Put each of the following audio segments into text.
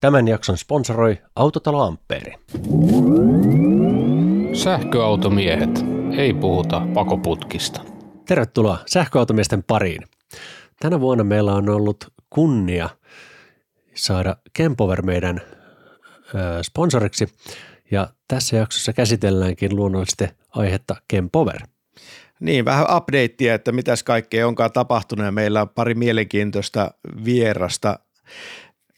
Tämän jakson sponsoroi Autotalo Ampeeri. Sähköautomiehet. Ei puhuta pakoputkista. Tervetuloa sähköautomiesten pariin. Tänä vuonna meillä on ollut kunnia saada Kempover meidän sponsoriksi ja tässä jaksossa käsitelläänkin luonnollisesti aihetta Kempover. Niin, vähän updatea, että mitäs kaikkea onkaan tapahtunut ja meillä on pari mielenkiintoista vierasta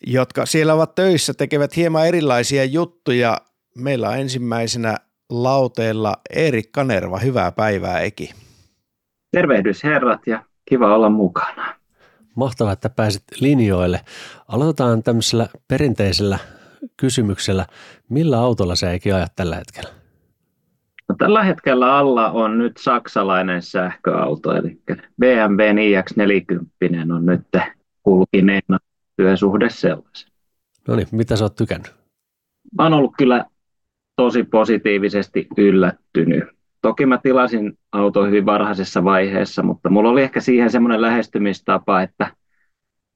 jotka siellä ovat töissä, tekevät hieman erilaisia juttuja. Meillä on ensimmäisenä lauteella Erik Kanerva. Hyvää päivää, Eki. Tervehdys herrat ja kiva olla mukana. Mahtavaa, että pääsit linjoille. Aloitetaan tämmöisellä perinteisellä kysymyksellä. Millä autolla sä Eki ajat tällä hetkellä? No, tällä hetkellä alla on nyt saksalainen sähköauto, eli BMW iX40 on nyt kulkineena työsuhde sellaisen. No niin, mitä sä oot tykännyt? Mä oon ollut kyllä tosi positiivisesti yllättynyt. Toki mä tilasin auto hyvin varhaisessa vaiheessa, mutta mulla oli ehkä siihen semmoinen lähestymistapa, että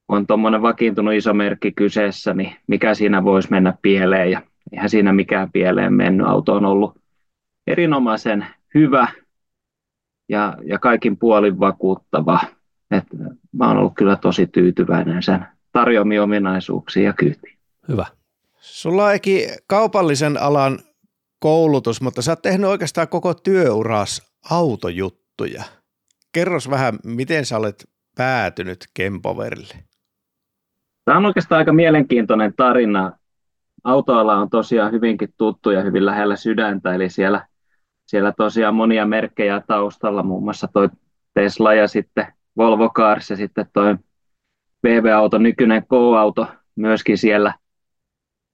on tuommoinen vakiintunut iso merkki kyseessä, niin mikä siinä voisi mennä pieleen ja eihän siinä mikään pieleen mennyt. Auto on ollut erinomaisen hyvä ja, ja kaikin puolin vakuuttava. Et mä oon ollut kyllä tosi tyytyväinen sen tarjoamia ominaisuuksia ja kyytiin. Hyvä. Sulla on kaupallisen alan koulutus, mutta sä oot tehnyt oikeastaan koko työuras autojuttuja. Kerros vähän, miten sä olet päätynyt Kempoverille? Tämä on oikeastaan aika mielenkiintoinen tarina. Autoala on tosiaan hyvinkin tuttu ja hyvin lähellä sydäntä, eli siellä, siellä tosiaan monia merkkejä taustalla, muun muassa toi Tesla ja sitten Volvo Cars ja sitten toi VV-auto, nykyinen K-auto myöskin siellä.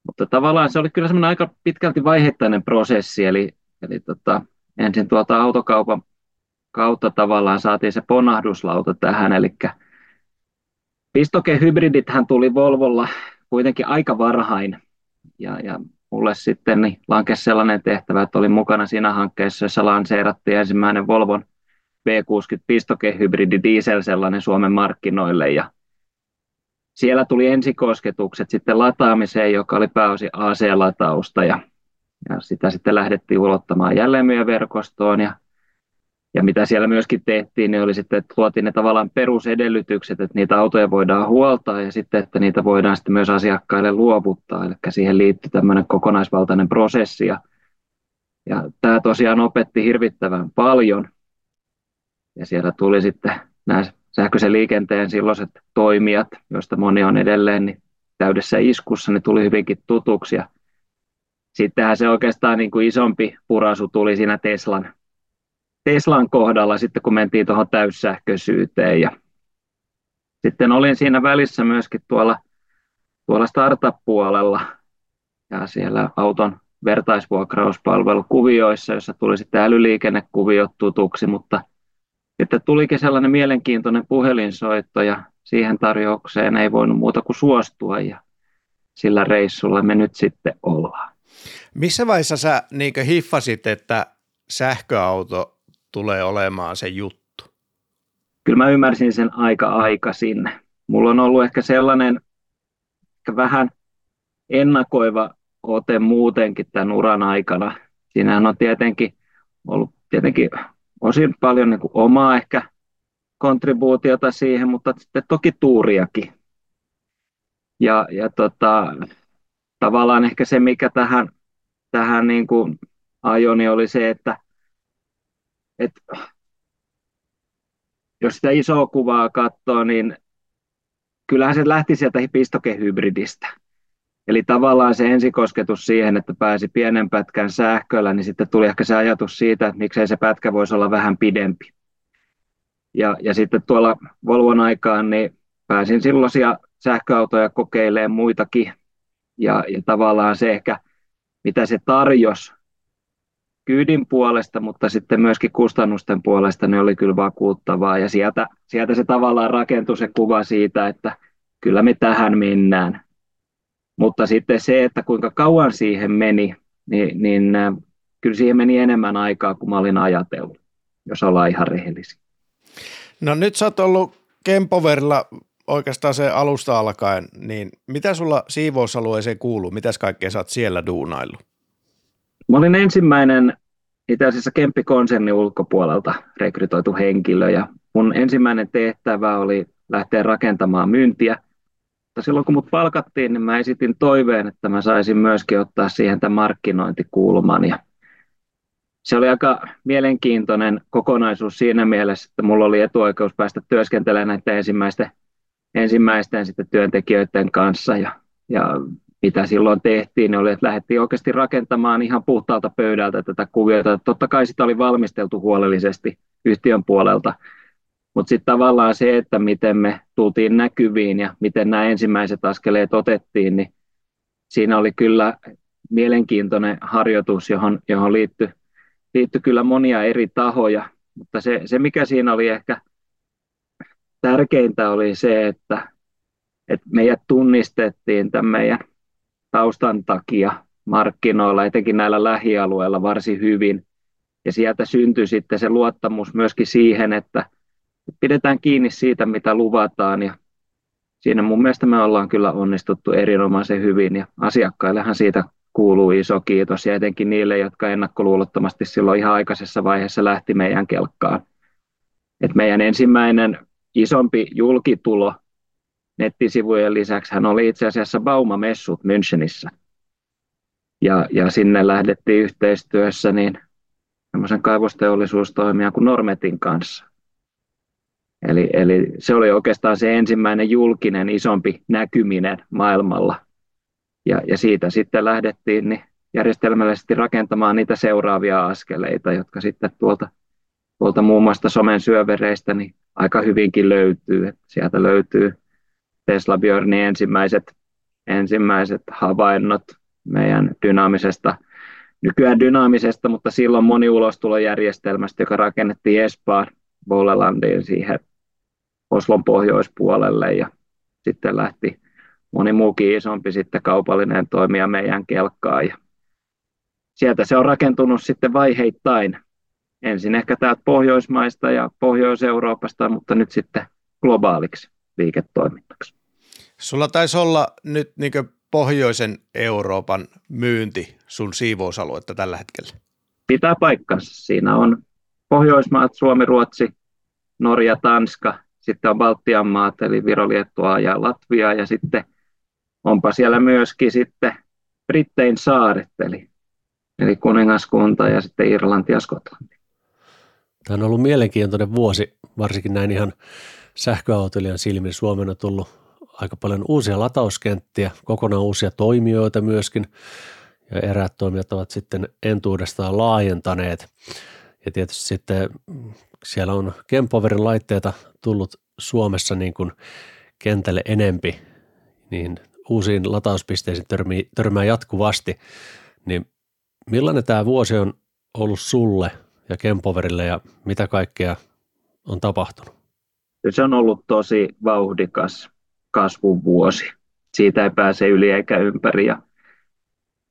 Mutta tavallaan se oli kyllä semmoinen aika pitkälti vaiheittainen prosessi, eli, eli tota, ensin tuolta autokaupan kautta tavallaan saatiin se ponahduslauta tähän, eli pistokehybridithän tuli Volvolla kuitenkin aika varhain, ja, ja mulle sitten niin lankesi sellainen tehtävä, että olin mukana siinä hankkeessa, jossa lanseerattiin ensimmäinen Volvon V60 pistokehybridi diesel sellainen Suomen markkinoille, ja siellä tuli ensikosketukset sitten lataamiseen, joka oli pääosin AC-latausta ja, ja sitä sitten lähdettiin ulottamaan jälleenmyyjäverkostoon ja, ja mitä siellä myöskin tehtiin, niin oli sitten, että luotiin ne tavallaan perusedellytykset, että niitä autoja voidaan huoltaa ja sitten, että niitä voidaan sitten myös asiakkaille luovuttaa, eli siihen liittyy tämmöinen kokonaisvaltainen prosessi ja, ja tämä tosiaan opetti hirvittävän paljon. Ja siellä tuli sitten nämä sähköisen liikenteen silloiset toimijat, joista moni on edelleen niin täydessä iskussa, ne tuli hyvinkin tutuksi. Ja sittenhän se oikeastaan niin kuin isompi purasu tuli siinä Teslan, Teslan kohdalla sitten, kun mentiin tuohon täyssähköisyyteen. Ja sitten olin siinä välissä myöskin tuolla, tuolla startup-puolella ja siellä auton vertaisvuokrauspalvelukuvioissa, jossa tuli sitten älyliikennekuviot tutuksi, mutta sitten tulikin sellainen mielenkiintoinen puhelinsoitto ja siihen tarjoukseen ei voinut muuta kuin suostua ja sillä reissulla me nyt sitten ollaan. Missä vaiheessa sä niin hiffasit, että sähköauto tulee olemaan se juttu? Kyllä mä ymmärsin sen aika aikaisin. Mulla on ollut ehkä sellainen ehkä vähän ennakoiva ote muutenkin tämän uran aikana. Siinähän on tietenkin ollut tietenkin osin paljon niin kuin omaa ehkä kontribuutiota siihen, mutta sitten toki tuuriakin. Ja, ja tota, tavallaan ehkä se, mikä tähän, tähän niin kuin ajoi, niin oli se, että, että jos sitä isoa kuvaa katsoo, niin kyllähän se lähti sieltä pistokehybridistä. Eli tavallaan se ensikosketus siihen, että pääsi pienen pätkän sähköllä, niin sitten tuli ehkä se ajatus siitä, että miksei se pätkä voisi olla vähän pidempi. Ja, ja sitten tuolla Volvon aikaan niin pääsin silloisia sähköautoja kokeilemaan muitakin. Ja, ja tavallaan se ehkä, mitä se tarjosi kyydin puolesta, mutta sitten myöskin kustannusten puolesta, niin oli kyllä vakuuttavaa. Ja sieltä, sieltä se tavallaan rakentui se kuva siitä, että kyllä me tähän mennään. Mutta sitten se, että kuinka kauan siihen meni, niin, niin kyllä siihen meni enemmän aikaa kuin mä olin ajatellut, jos ollaan ihan rehellisiä. No nyt sä oot ollut Kempoverilla oikeastaan se alusta alkaen, niin mitä sulla siivousalueeseen kuuluu? Mitäs kaikkea sä oot siellä duunaillut? Mä olin ensimmäinen itse asiassa Kemppi-konsernin ulkopuolelta rekrytoitu henkilö ja mun ensimmäinen tehtävä oli lähteä rakentamaan myyntiä. Mutta silloin kun mut palkattiin, niin mä esitin toiveen, että mä saisin myöskin ottaa siihen tämän markkinointikulman ja se oli aika mielenkiintoinen kokonaisuus siinä mielessä, että mulla oli etuoikeus päästä työskentelemään näiden ensimmäisten, ensimmäisten sitten työntekijöiden kanssa. Ja, ja mitä silloin tehtiin, niin oli, että lähdettiin oikeasti rakentamaan ihan puhtaalta pöydältä tätä kuviota. Totta kai sitä oli valmisteltu huolellisesti yhtiön puolelta, mutta sitten tavallaan se, että miten me tultiin näkyviin ja miten nämä ensimmäiset askeleet otettiin, niin siinä oli kyllä mielenkiintoinen harjoitus, johon, johon liittyi, liittyi kyllä monia eri tahoja, mutta se, se mikä siinä oli ehkä tärkeintä oli se, että, että meidät tunnistettiin tämän meidän taustan takia markkinoilla, etenkin näillä lähialueilla varsin hyvin. Ja sieltä syntyi sitten se luottamus myöskin siihen, että pidetään kiinni siitä, mitä luvataan. Ja siinä mun mielestä me ollaan kyllä onnistuttu erinomaisen hyvin ja asiakkaillehan siitä kuuluu iso kiitos ja etenkin niille, jotka ennakkoluulottomasti silloin ihan aikaisessa vaiheessa lähti meidän kelkkaan. Et meidän ensimmäinen isompi julkitulo nettisivujen lisäksi hän oli itse asiassa Bauma-messut Münchenissä. Ja, ja sinne lähdettiin yhteistyössä niin semmoisen kaivosteollisuustoimijan kuin Normetin kanssa. Eli, eli se oli oikeastaan se ensimmäinen julkinen isompi näkyminen maailmalla. Ja, ja siitä sitten lähdettiin niin järjestelmällisesti rakentamaan niitä seuraavia askeleita, jotka sitten tuolta, tuolta muun muassa somen syövereistä niin aika hyvinkin löytyy. Sieltä löytyy Tesla Björnin ensimmäiset, ensimmäiset havainnot meidän dynaamisesta, nykyään dynaamisesta, mutta silloin moniulostulojärjestelmästä, joka rakennettiin Espaan, Bollelandiin siihen Oslon pohjoispuolelle ja sitten lähti moni muukin isompi sitten kaupallinen toimija meidän kelkkaan ja sieltä se on rakentunut sitten vaiheittain. Ensin ehkä täältä Pohjoismaista ja Pohjois-Euroopasta, mutta nyt sitten globaaliksi liiketoiminnaksi. Sulla taisi olla nyt niin pohjoisen Euroopan myynti sun siivousaluetta tällä hetkellä. Pitää paikkansa. Siinä on Pohjoismaat, Suomi, Ruotsi, Norja, Tanska, sitten on Baltian maat, eli Viro, Liettua ja Latvia, ja sitten onpa siellä myöskin sitten Brittein saaret, eli, eli kuningaskunta ja sitten Irlanti ja Skotlanti. Tämä on ollut mielenkiintoinen vuosi, varsinkin näin ihan sähköautoilijan silmin. Suomena tullut aika paljon uusia latauskenttiä, kokonaan uusia toimijoita myöskin, ja eräät toimijat ovat sitten entuudestaan laajentaneet. Ja tietysti sitten siellä on Kempoverin laitteita tullut Suomessa niin kuin kentälle enempi, niin uusiin latauspisteisiin törmää, törmää jatkuvasti. Niin millainen tämä vuosi on ollut sulle ja Kempoverille ja mitä kaikkea on tapahtunut? Se on ollut tosi vauhdikas kasvun vuosi. Siitä ei pääse yli eikä ympäri. Ja,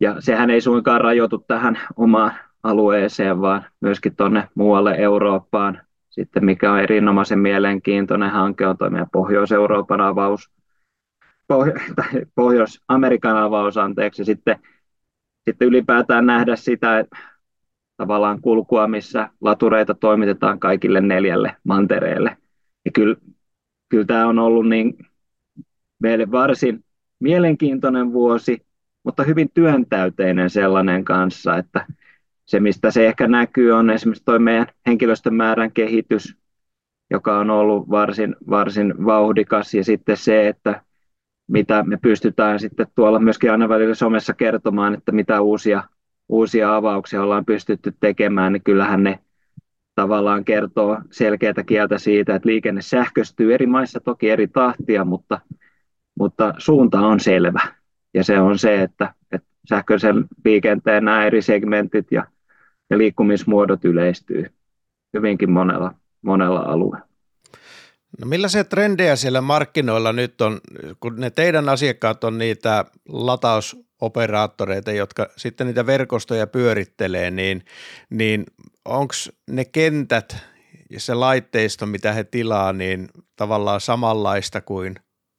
ja sehän ei suinkaan rajoitu tähän omaan alueeseen, vaan myöskin tuonne muualle Eurooppaan. Sitten mikä on erinomaisen mielenkiintoinen hanke on toimia Pohjois-Euroopan avaus, Pohjo- tai Pohjois-Amerikan avaus, anteeksi. Sitten, sitten ylipäätään nähdä sitä että tavallaan kulkua, missä latureita toimitetaan kaikille neljälle mantereelle. Ja kyllä, kyllä tämä on ollut niin meille varsin mielenkiintoinen vuosi, mutta hyvin työntäyteinen sellainen kanssa, että se mistä se ehkä näkyy on esimerkiksi tuo meidän henkilöstön määrän kehitys, joka on ollut varsin, varsin vauhdikas ja sitten se, että mitä me pystytään sitten tuolla myöskin aina välillä somessa kertomaan, että mitä uusia, uusia avauksia ollaan pystytty tekemään, niin kyllähän ne tavallaan kertoo selkeätä kieltä siitä, että liikenne sähköstyy eri maissa toki eri tahtia, mutta mutta suunta on selvä. Ja se on se, että, että sähköisen liikenteen nämä eri segmentit ja, ja liikkumismuodot yleistyy hyvinkin monella, monella alueella. No millaisia trendejä siellä markkinoilla nyt on, kun ne teidän asiakkaat on niitä latausoperaattoreita, jotka sitten niitä verkostoja pyörittelee, niin, niin onko ne kentät ja se laitteisto, mitä he tilaa, niin tavallaan samanlaista kuin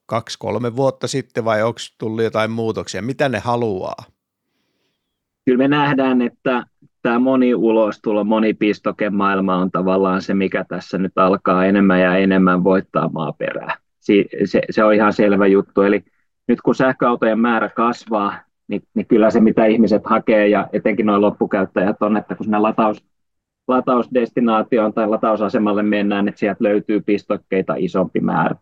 kaksi-kolme vuotta sitten vai onko tullut jotain muutoksia? Mitä ne haluaa? Kyllä me nähdään, että tämä moni ulostulo, moni maailma on tavallaan se, mikä tässä nyt alkaa enemmän ja enemmän voittaa maaperää. Se, se on ihan selvä juttu. Eli nyt kun sähköautojen määrä kasvaa, niin, niin kyllä se, mitä ihmiset hakee ja etenkin nuo loppukäyttäjät on, että kun sinne lataus, latausdestinaatioon tai latausasemalle mennään, että sieltä löytyy pistokkeita isompi määrä.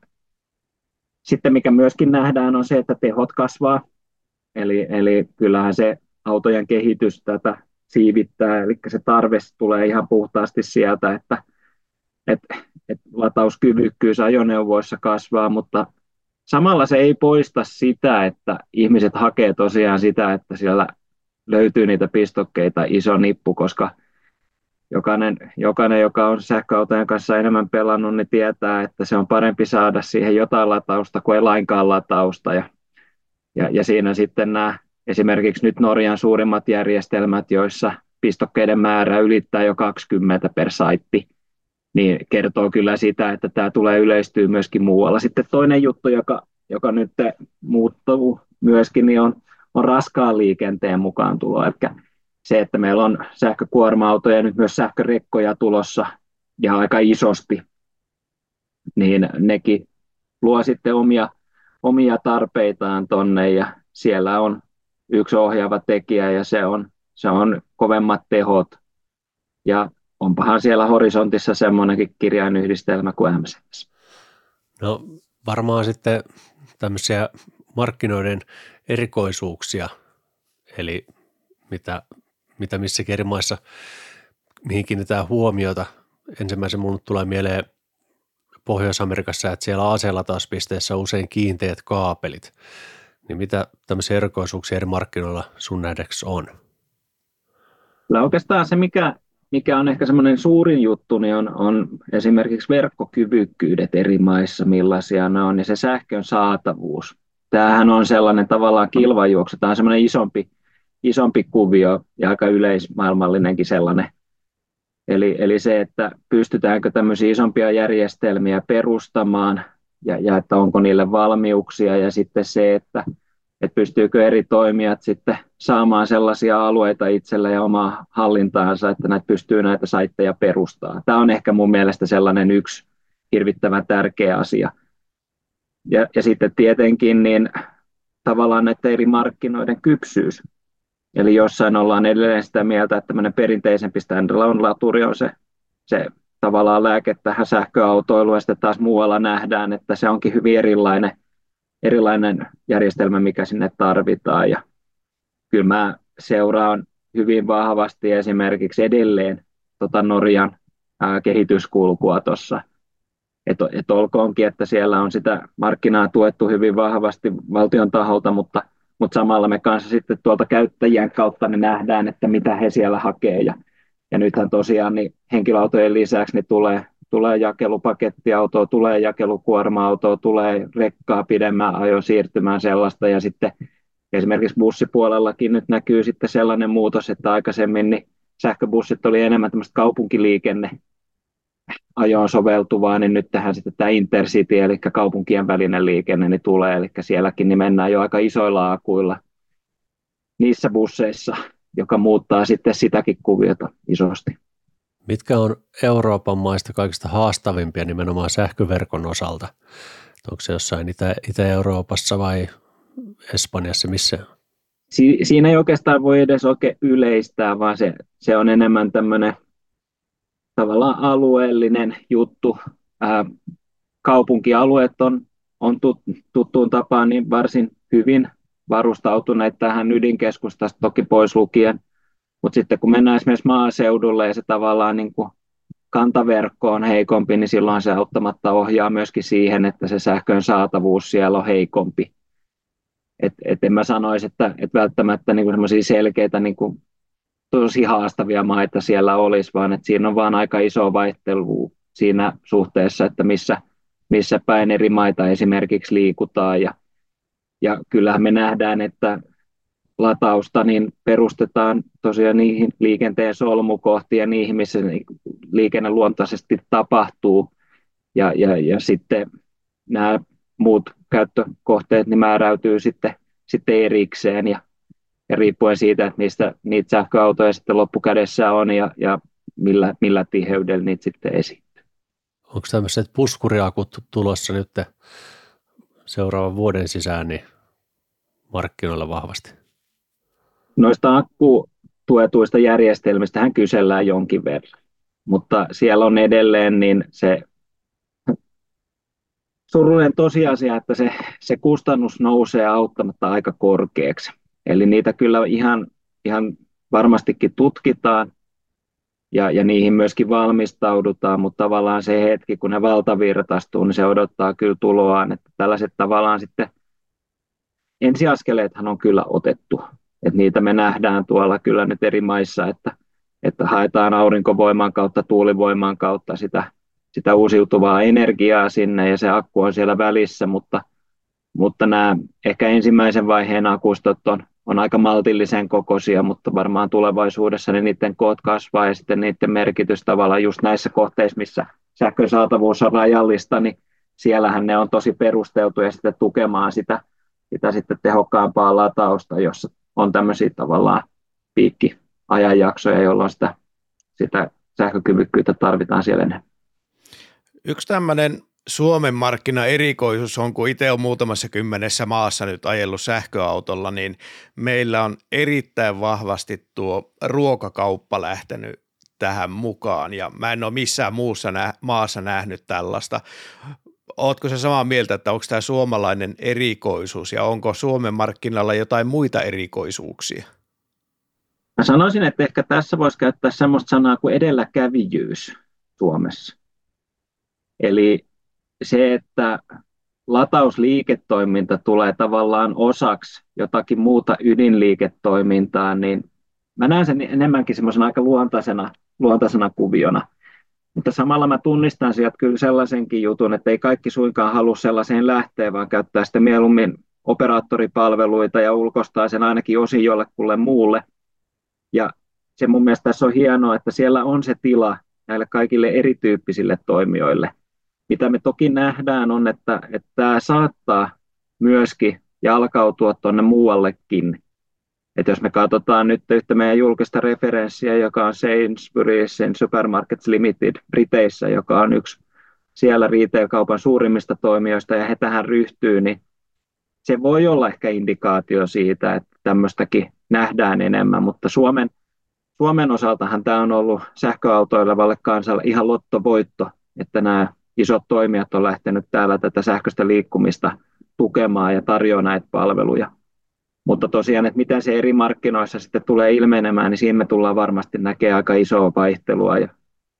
Sitten mikä myöskin nähdään on se, että tehot kasvaa, eli, eli kyllähän se autojen kehitys tätä siivittää, eli se tarve tulee ihan puhtaasti sieltä, että, että, että latauskyvykkyys ajoneuvoissa kasvaa, mutta samalla se ei poista sitä, että ihmiset hakee tosiaan sitä, että siellä löytyy niitä pistokkeita iso nippu, koska jokainen, jokainen joka on sähköautojen kanssa enemmän pelannut, niin tietää, että se on parempi saada siihen jotain latausta kuin ei lainkaan latausta. Ja, ja, ja siinä sitten nämä esimerkiksi nyt Norjan suurimmat järjestelmät, joissa pistokkeiden määrä ylittää jo 20 per saitti, niin kertoo kyllä sitä, että tämä tulee yleistyä myöskin muualla. Sitten toinen juttu, joka, joka nyt muuttuu myöskin, niin on, on raskaan liikenteen mukaan tulo. Eli se, että meillä on sähkökuorma-autoja ja nyt myös sähkörekkoja tulossa ja aika isosti, niin nekin luo sitten omia, omia tarpeitaan tonne ja siellä on yksi ohjaava tekijä ja se on, se on kovemmat tehot. Ja onpahan siellä horisontissa semmoinenkin kirjainyhdistelmä kuin MCS. No varmaan sitten tämmöisiä markkinoiden erikoisuuksia, eli mitä, mitä missäkin eri maissa, mihin kiinnitetään huomiota. Ensimmäisen mun tulee mieleen Pohjois-Amerikassa, että siellä aselatauspisteessä on usein kiinteät kaapelit. Niin mitä tämmöisiä erikoisuuksia eri markkinoilla sun nähdäksi on? Kyllä oikeastaan se, mikä, mikä on ehkä semmoinen suurin juttu, niin on, on esimerkiksi verkkokyvykkyydet eri maissa, millaisia ne on, ja se sähkön saatavuus. Tämähän on sellainen tavallaan kilvajuoksu, tämä on semmoinen isompi, isompi kuvio ja aika yleismaailmallinenkin sellainen. Eli, eli se, että pystytäänkö tämmöisiä isompia järjestelmiä perustamaan ja, ja että onko niille valmiuksia ja sitten se, että, että pystyykö eri toimijat sitten saamaan sellaisia alueita itselle ja omaa hallintaansa, että näitä pystyy näitä saitteja perustaa. Tämä on ehkä mun mielestä sellainen yksi hirvittävän tärkeä asia. Ja, ja sitten tietenkin niin tavallaan näiden eri markkinoiden kypsyys. Eli jossain ollaan edelleen sitä mieltä, että tämmöinen perinteisempi standalone laturi on se, se tavallaan lääke tähän sähköautoiluun, ja sitten taas muualla nähdään, että se onkin hyvin erilainen, erilainen järjestelmä, mikä sinne tarvitaan. Ja kyllä mä seuraan hyvin vahvasti esimerkiksi edelleen tota Norjan ää, kehityskulkua tuossa. Että et olkoonkin, että siellä on sitä markkinaa tuettu hyvin vahvasti valtion taholta, mutta, mutta samalla me kanssa sitten tuolta käyttäjien kautta ne nähdään, että mitä he siellä hakee ja ja nythän tosiaan niin henkilöautojen lisäksi niin tulee, tulee jakelupakettiautoa, tulee jakelukuorma-autoa, tulee rekkaa pidemmän ajon siirtymään sellaista. Ja sitten esimerkiksi bussipuolellakin nyt näkyy sitten sellainen muutos, että aikaisemmin niin sähköbussit oli enemmän tämmöistä kaupunkiliikenne ajoon soveltuvaa, niin nyt tähän sitten tämä Intercity, eli kaupunkien välinen liikenne, niin tulee, eli sielläkin niin mennään jo aika isoilla akuilla niissä busseissa, joka muuttaa sitten sitäkin kuviota isosti. Mitkä on Euroopan maista kaikista haastavimpia nimenomaan sähköverkon osalta? Onko se jossain Itä- Itä-Euroopassa vai Espanjassa, missä? Si- siinä ei oikeastaan voi edes oikein yleistää, vaan se, se on enemmän tämmöinen tavallaan alueellinen juttu. Ää, kaupunkialueet on, on tuttuun tapaan niin varsin hyvin varustautuneet tähän ydinkeskustasta toki pois lukien, mutta sitten kun mennään esimerkiksi maaseudulle ja se tavallaan niin kuin kantaverkko on heikompi, niin silloin se auttamatta ohjaa myöskin siihen, että se sähkön saatavuus siellä on heikompi. Et, et en mä sanoisi, että et välttämättä niin kuin selkeitä niin kuin tosi haastavia maita siellä olisi, vaan että siinä on vaan aika iso vaihtelu siinä suhteessa, että missä, missä päin eri maita esimerkiksi liikutaan ja ja kyllähän me nähdään, että latausta niin perustetaan tosiaan niihin liikenteen solmukohtiin ja niihin, missä liikenne luontaisesti tapahtuu. Ja, ja, ja sitten nämä muut käyttökohteet niin määräytyy sitten, sitten erikseen ja, ja riippuen siitä, että mistä niitä sähköautoja sitten loppukädessä on ja, ja millä, millä tiheydellä niitä sitten esiintyy. Onko tämmöiset puskuriakut tulossa nyt seuraavan vuoden sisään niin markkinoilla vahvasti? Noista akkutuetuista järjestelmistä hän kysellään jonkin verran, mutta siellä on edelleen niin se surullinen tosiasia, että se, se kustannus nousee auttamatta aika korkeaksi. Eli niitä kyllä ihan, ihan varmastikin tutkitaan ja, ja niihin myöskin valmistaudutaan, mutta tavallaan se hetki, kun ne valtavirtaistuu, niin se odottaa kyllä tuloaan, että tällaiset tavallaan sitten ensiaskeleethan on kyllä otettu, että niitä me nähdään tuolla kyllä nyt eri maissa, että, että haetaan aurinkovoiman kautta, tuulivoiman kautta sitä sitä uusiutuvaa energiaa sinne ja se akku on siellä välissä, mutta, mutta nämä ehkä ensimmäisen vaiheen akustot on, on aika maltillisen kokoisia, mutta varmaan tulevaisuudessa niin niiden koot kasvaa ja sitten niiden merkitys tavallaan just näissä kohteissa, missä sähkön saatavuus on rajallista, niin siellähän ne on tosi perusteltuja sitten tukemaan sitä, sitä sitten tehokkaampaa latausta, jossa on tämmöisiä tavallaan piikkiajanjaksoja, jolloin sitä, sitä sähkökyvykkyyttä tarvitaan siellä enemmän. Yksi tämmöinen Suomen markkina erikoisuus on, kun itse on muutamassa kymmenessä maassa nyt ajellut sähköautolla, niin meillä on erittäin vahvasti tuo ruokakauppa lähtenyt tähän mukaan ja mä en ole missään muussa nä- maassa nähnyt tällaista. Ootko se samaa mieltä, että onko tämä suomalainen erikoisuus ja onko Suomen markkinalla jotain muita erikoisuuksia? Mä sanoisin, että ehkä tässä voisi käyttää sellaista sanaa kuin edelläkävijyys Suomessa. Eli se, että latausliiketoiminta tulee tavallaan osaksi jotakin muuta ydinliiketoimintaa, niin mä näen sen enemmänkin semmoisena aika luontaisena, luontaisena kuviona. Mutta samalla mä tunnistan sieltä kyllä sellaisenkin jutun, että ei kaikki suinkaan halua sellaiseen lähteä, vaan käyttää sitten mieluummin operaattoripalveluita ja ulkostaa sen ainakin osin jollekulle muulle. Ja se mun mielestä tässä on hienoa, että siellä on se tila näille kaikille erityyppisille toimijoille – mitä me toki nähdään on, että, että tämä saattaa myöskin jalkautua tuonne muuallekin. Että jos me katsotaan nyt yhtä meidän julkista referenssiä, joka on Sainsbury's Supermarkets Limited Briteissä, joka on yksi siellä retail-kaupan suurimmista toimijoista, ja he tähän ryhtyy, niin se voi olla ehkä indikaatio siitä, että tämmöistäkin nähdään enemmän, mutta Suomen, Suomen osaltahan tämä on ollut sähköautoilevalle kansalle ihan lottovoitto, että nämä isot toimijat on lähtenyt täällä tätä sähköistä liikkumista tukemaan ja tarjoaa näitä palveluja. Mutta tosiaan, että miten se eri markkinoissa sitten tulee ilmenemään, niin siinä me tullaan varmasti näkemään aika isoa vaihtelua ja,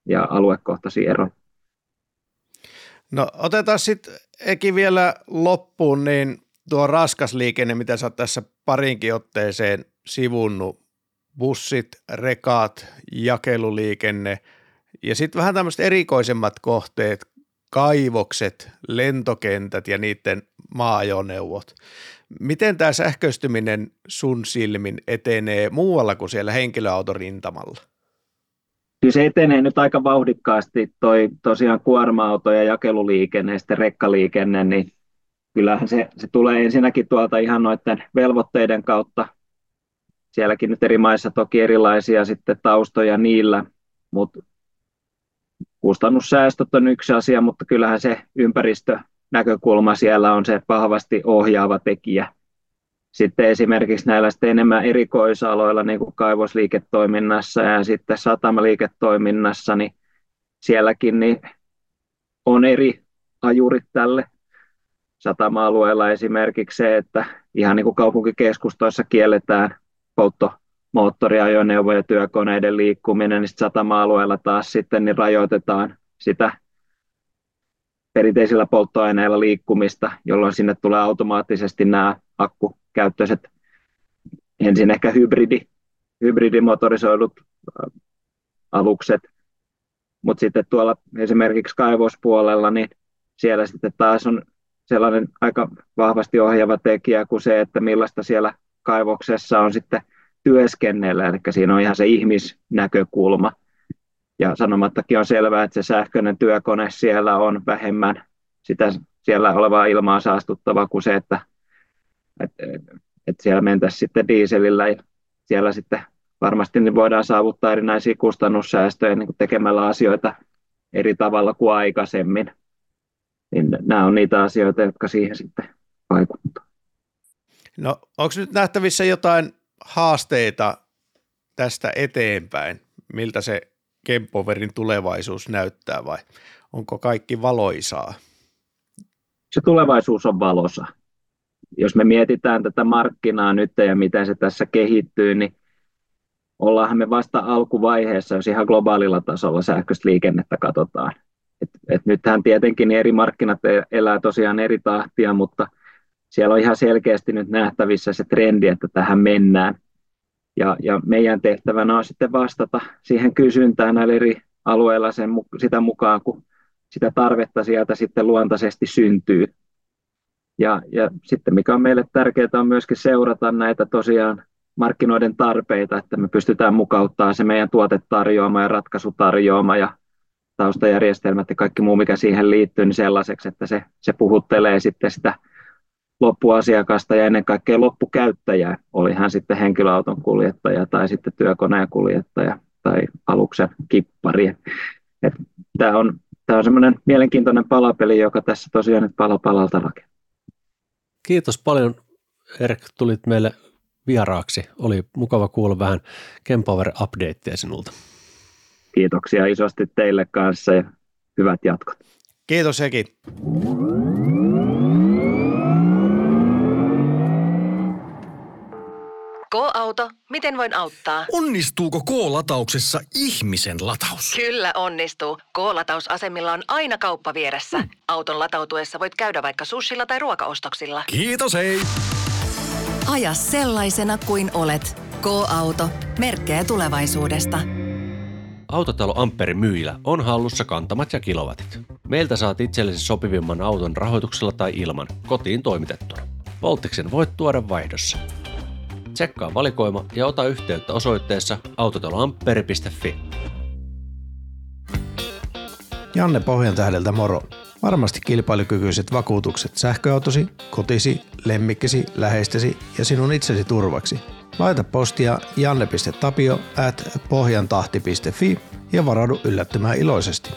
ja aluekohtaisia eroja. No otetaan sitten Eki vielä loppuun, niin tuo raskas liikenne, mitä sä oot tässä parinkin otteeseen sivunnut, bussit, rekat, jakeluliikenne ja sitten vähän tämmöiset erikoisemmat kohteet, kaivokset, lentokentät ja niiden maajoneuvot. Miten tämä sähköistyminen sun silmin etenee muualla kuin siellä henkilöautorintamalla? Kyllä se etenee nyt aika vauhdikkaasti, toi tosiaan kuorma-auto ja jakeluliikenne ja sitten rekkaliikenne, niin kyllähän se, se tulee ensinnäkin tuolta ihan noiden velvoitteiden kautta. Sielläkin nyt eri maissa toki erilaisia sitten taustoja niillä, mutta kustannussäästöt on yksi asia, mutta kyllähän se ympäristönäkökulma siellä on se vahvasti ohjaava tekijä. Sitten esimerkiksi näillä sitten enemmän erikoisaloilla, niin kuin kaivosliiketoiminnassa ja sitten satamaliiketoiminnassa, niin sielläkin niin on eri ajurit tälle satama-alueella esimerkiksi se, että ihan niin kuin kaupunkikeskustoissa kielletään poltto moottoriajoneuvojen ja työkoneiden liikkuminen, niin satama-alueella taas sitten niin rajoitetaan sitä perinteisillä polttoaineilla liikkumista, jolloin sinne tulee automaattisesti nämä akkukäyttöiset, ensin ehkä hybridi, hybridimotorisoidut alukset, mutta sitten tuolla esimerkiksi kaivospuolella, niin siellä sitten taas on sellainen aika vahvasti ohjaava tekijä kuin se, että millaista siellä kaivoksessa on sitten – työskennellä, eli siinä on ihan se ihmisnäkökulma. Ja sanomattakin on selvää, että se sähköinen työkone siellä on vähemmän sitä siellä olevaa ilmaa saastuttavaa kuin se, että, että, että siellä mentäisiin sitten dieselillä ja siellä sitten varmasti niin voidaan saavuttaa erinäisiä kustannussäästöjä niin kuin tekemällä asioita eri tavalla kuin aikaisemmin. Niin nämä on niitä asioita, jotka siihen sitten vaikuttaa. No onko nyt nähtävissä jotain haasteita tästä eteenpäin? Miltä se Kempoverin tulevaisuus näyttää vai onko kaikki valoisaa? Se tulevaisuus on valosa. Jos me mietitään tätä markkinaa nyt ja miten se tässä kehittyy, niin ollaanhan me vasta alkuvaiheessa, jos ihan globaalilla tasolla sähköistä liikennettä katsotaan. Et, et nythän tietenkin eri markkinat e-, elää tosiaan eri tahtia, mutta siellä on ihan selkeästi nyt nähtävissä se trendi, että tähän mennään. Ja, ja meidän tehtävänä on sitten vastata siihen kysyntään näillä eri alueilla sen, sitä mukaan, kun sitä tarvetta sieltä sitten luontaisesti syntyy. Ja, ja sitten mikä on meille tärkeää on myöskin seurata näitä tosiaan markkinoiden tarpeita, että me pystytään mukauttaa se meidän tuotetarjoama ja ratkaisutarjoama ja taustajärjestelmät ja kaikki muu, mikä siihen liittyy, niin sellaiseksi, että se, se puhuttelee sitten sitä loppuasiakasta ja ennen kaikkea loppukäyttäjää, oli hän sitten henkilöauton kuljettaja tai sitten työkoneen kuljettaja tai aluksen kippari. Tämä on, tämä on semmoinen mielenkiintoinen palapeli, joka tässä tosiaan nyt pala palalta rakentaa. Kiitos paljon Erik, tulit meille vieraaksi. Oli mukava kuulla vähän Kempower updateja sinulta. Kiitoksia isosti teille kanssa ja hyvät jatkot. Kiitos Eki. K-auto, miten voin auttaa? Onnistuuko K-latauksessa ihmisen lataus? Kyllä onnistuu. K-latausasemilla on aina kauppa vieressä. Auton latautuessa voit käydä vaikka sushilla tai ruokaostoksilla. Kiitos hei! Aja sellaisena kuin olet. K-auto. Merkkejä tulevaisuudesta. Autotalo Amperin myyjillä on hallussa kantamat ja kilowatit. Meiltä saat itsellesi sopivimman auton rahoituksella tai ilman, kotiin toimitettuna. Voltiksen voit tuoda vaihdossa. Tsekkaa valikoima ja ota yhteyttä osoitteessa autotaloamperi.fi. Janne Pohjantähdeltä moro. Varmasti kilpailukykyiset vakuutukset sähköautosi, kotisi, lemmikkisi, läheistesi ja sinun itsesi turvaksi. Laita postia janne.tapio at pohjantahti.fi ja varaudu yllättymään iloisesti.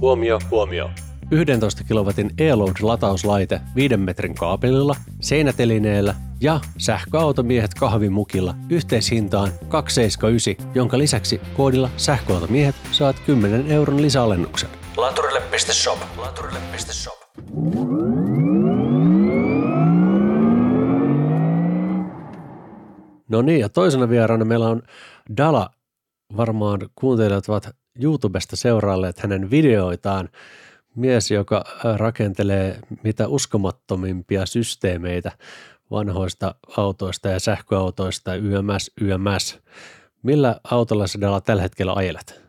Huomio, huomio. 11 kilowatin e-load-latauslaite 5 metrin kaapelilla, seinätelineellä ja sähköautomiehet kahvimukilla yhteishintaan 279, jonka lisäksi koodilla sähköautomiehet saat 10 euron lisäalennuksen. Laturille.shop. Laturille.shop. No niin, ja toisena vieraana meillä on Dala. Varmaan kuuntelijat ovat YouTubesta seurailleet hänen videoitaan mies, joka äh, rakentelee mitä uskomattomimpia systeemeitä vanhoista autoista ja sähköautoista YMS, YMS. Millä autolla Dalla tällä hetkellä ajelet?